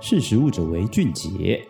识时务者为俊杰。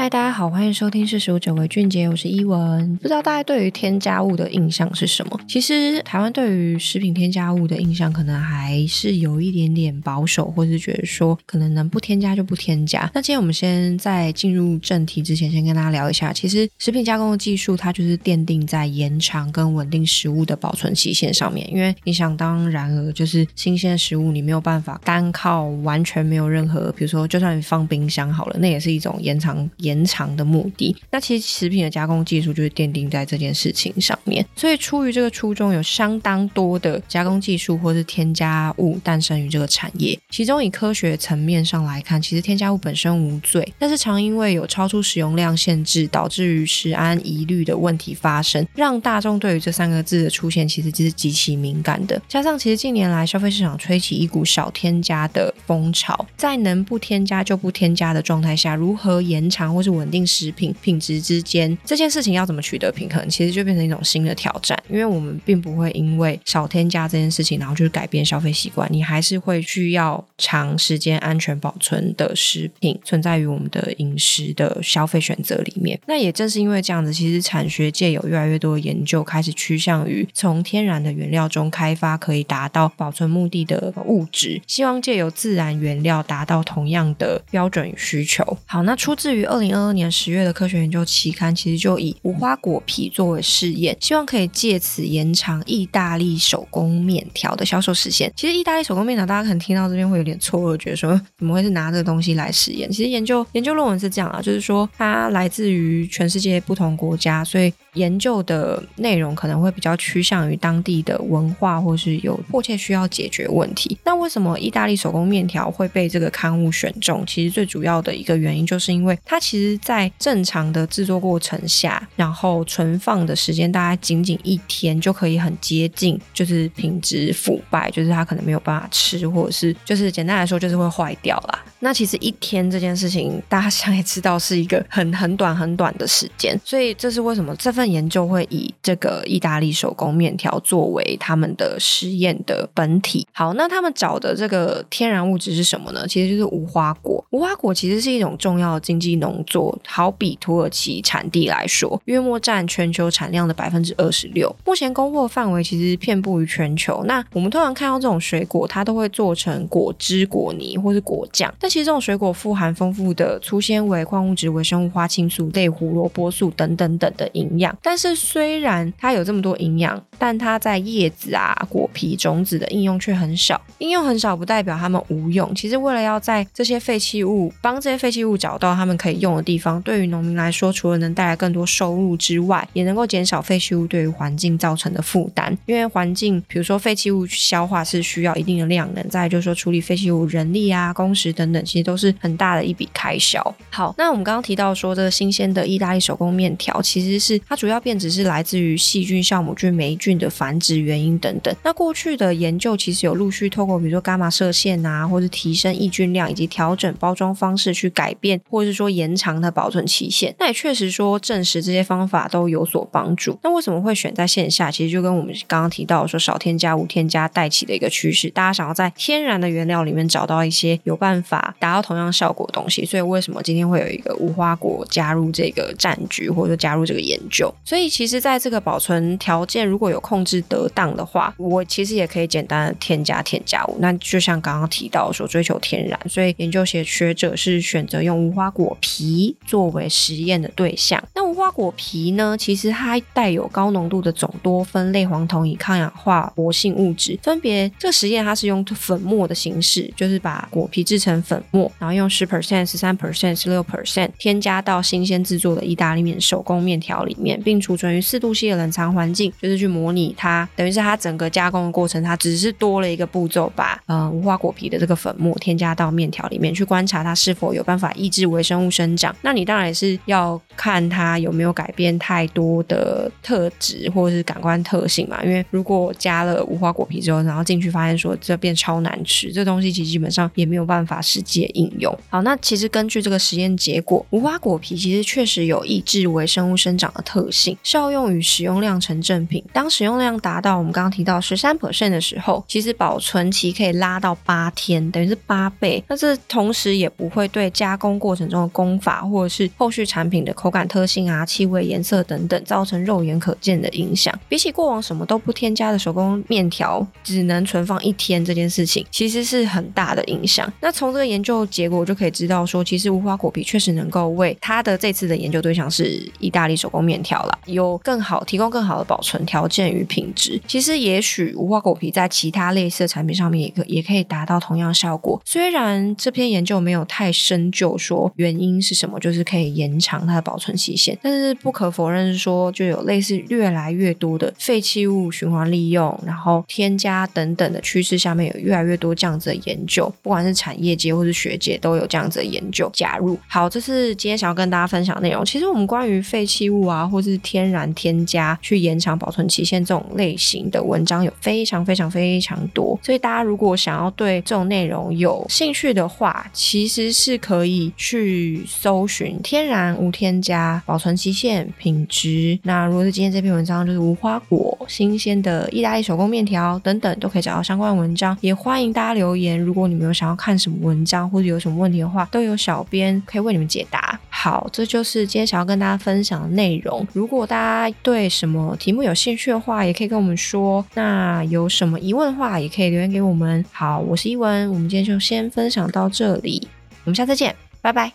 嗨，大家好，欢迎收听《识食物者为俊杰》，我是依文。不知道大家对于添加物的印象是什么？其实台湾对于食品添加物的印象，可能还是有一点点保守，或是觉得说可能能不添加就不添加。那今天我们先在进入正题之前，先跟大家聊一下，其实食品加工的技术，它就是奠定在延长跟稳定食物的保存期限上面。因为你想当然了，就是新鲜食物，你没有办法单靠完全没有任何，比如说就算你放冰箱好了，那也是一种延长。延长的目的，那其实食品的加工技术就是奠定在这件事情上面。所以出于这个初衷，有相当多的加工技术或是添加物诞生于这个产业。其中以科学层面上来看，其实添加物本身无罪，但是常因为有超出使用量限制，导致于食安疑虑的问题发生，让大众对于这三个字的出现其实就是极其敏感的。加上其实近年来消费市场吹起一股少添加的风潮，在能不添加就不添加的状态下，如何延长？或是稳定食品品质之间这件事情要怎么取得平衡，其实就变成一种新的挑战。因为我们并不会因为少添加这件事情，然后就改变消费习惯，你还是会需要长时间安全保存的食品存在于我们的饮食的消费选择里面。那也正是因为这样子，其实产学界有越来越多的研究开始趋向于从天然的原料中开发可以达到保存目的的物质，希望借由自然原料达到同样的标准与需求。好，那出自于二零。二零二二年十月的科学研究期刊，其实就以无花果皮作为试验，希望可以借此延长意大利手工面条的销售时限。其实意大利手工面条，大家可能听到这边会有点错愕，觉得说怎么会是拿这个东西来实验？其实研究研究论文是这样啊，就是说它来自于全世界不同国家，所以。研究的内容可能会比较趋向于当地的文化，或是有迫切需要解决问题。那为什么意大利手工面条会被这个刊物选中？其实最主要的一个原因，就是因为它其，在正常的制作过程下，然后存放的时间大概仅仅一天，就可以很接近，就是品质腐败，就是它可能没有办法吃，或者是就是简单来说，就是会坏掉啦。那其实一天这件事情，大家想也知道是一个很很短很短的时间，所以这是为什么这份。研究会以这个意大利手工面条作为他们的实验的本体。好，那他们找的这个天然物质是什么呢？其实就是无花果。无花果其实是一种重要的经济农作，好比土耳其产地来说，约莫占全球产量的百分之二十六。目前供货范围其实遍布于全球。那我们通常看到这种水果，它都会做成果汁、果泥或是果酱。但其实这种水果富含丰富的粗纤维、矿物质、微生物、花青素、类胡萝卜素等等等的营养。但是虽然它有这么多营养，但它在叶子啊、果皮、种子的应用却很少。应用很少不代表它们无用。其实为了要在这些废弃物帮这些废弃物找到他们可以用的地方，对于农民来说，除了能带来更多收入之外，也能够减少废弃物对于环境造成的负担。因为环境，比如说废弃物消化是需要一定的量能，再就是说处理废弃物人力啊、工时等等，其实都是很大的一笔开销。好，那我们刚刚提到说这个新鲜的意大利手工面条，其实是它主要变质是来自于细菌、酵母菌、霉菌的繁殖原因等等。那过去的研究其实有陆续透过比如说伽马射线啊，或者提升抑菌量以及调整包包装方式去改变，或者是说延长的保存期限。那也确实说证实这些方法都有所帮助。那为什么会选在线下？其实就跟我们刚刚提到说少添加、无添加带起的一个趋势，大家想要在天然的原料里面找到一些有办法达到同样效果的东西。所以为什么今天会有一个无花果加入这个战局，或者说加入这个研究？所以其实，在这个保存条件如果有控制得当的话，我其实也可以简单的添加添加物。那就像刚刚提到说，追求天然，所以研究学学者是选择用无花果皮作为实验的对象。那无花果皮呢，其实它带有高浓度的总多酚类黄酮以抗氧化活性物质。分别这个实验它是用粉末的形式，就是把果皮制成粉末，然后用十 percent、十三 percent、十六 percent 添加到新鲜制作的意大利面手工面条里面，并储存于四度 C 的冷藏环境，就是去模拟它，等于是它整个加工的过程，它只是多了一个步骤，把呃无花果皮的这个粉末添加到面条里面去观察它是否有办法抑制微生物生长。那你当然也是要看它有没有改变太多的特质或者是感官特性嘛。因为如果加了无花果皮之后，然后进去发现说这变超难吃，这东西其实基本上也没有办法实际应用。好，那其实根据这个实验结果，无花果皮其实确实有抑制微生物生长的特性，效用与使用量成正比。当使用量达到我们刚刚提到十三 percent 的时候，其实保存期可以拉到八天，等于是八倍。那这同时也不会对加工过程中的工法或者是后续产品的口感特性啊、气味、颜色等等造成肉眼可见的影响。比起过往什么都不添加的手工面条，只能存放一天这件事情，其实是很大的影响。那从这个研究结果就可以知道说，其实无花果皮确实能够为它的这次的研究对象是意大利手工面条了，有更好提供更好的保存条件与品质。其实也许无花果皮在其他类似的产品上面也可也可以达到同样效果。虽然这篇研究没有太深究说原因是什么，就是可以延长它的保存期限，但是不可否认说就有类似越来越多的废弃物循环利用，然后添加等等的趋势下面有越来越多这样子的研究，不管是产业界或是学界都有这样子的研究加入。好，这是今天想要跟大家分享内容。其实我们关于废弃物啊，或是天然添加去延长保存期限这种类型的文章有非常非常非常多，所以大家如果想要对这种内容有兴趣的话，其其实是可以去搜寻天然无添加保存期限品质。那如果是今天这篇文章就是无花果新鲜的意大利手工面条等等，都可以找到相关文章。也欢迎大家留言，如果你们有想要看什么文章或者有什么问题的话，都有小编可以为你们解答。好，这就是今天想要跟大家分享的内容。如果大家对什么题目有兴趣的话，也可以跟我们说。那有什么疑问的话，也可以留言给我们。好，我是依文，我们今天就先分享到这里，我们下次见，拜拜。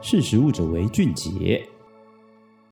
识食物者为俊杰。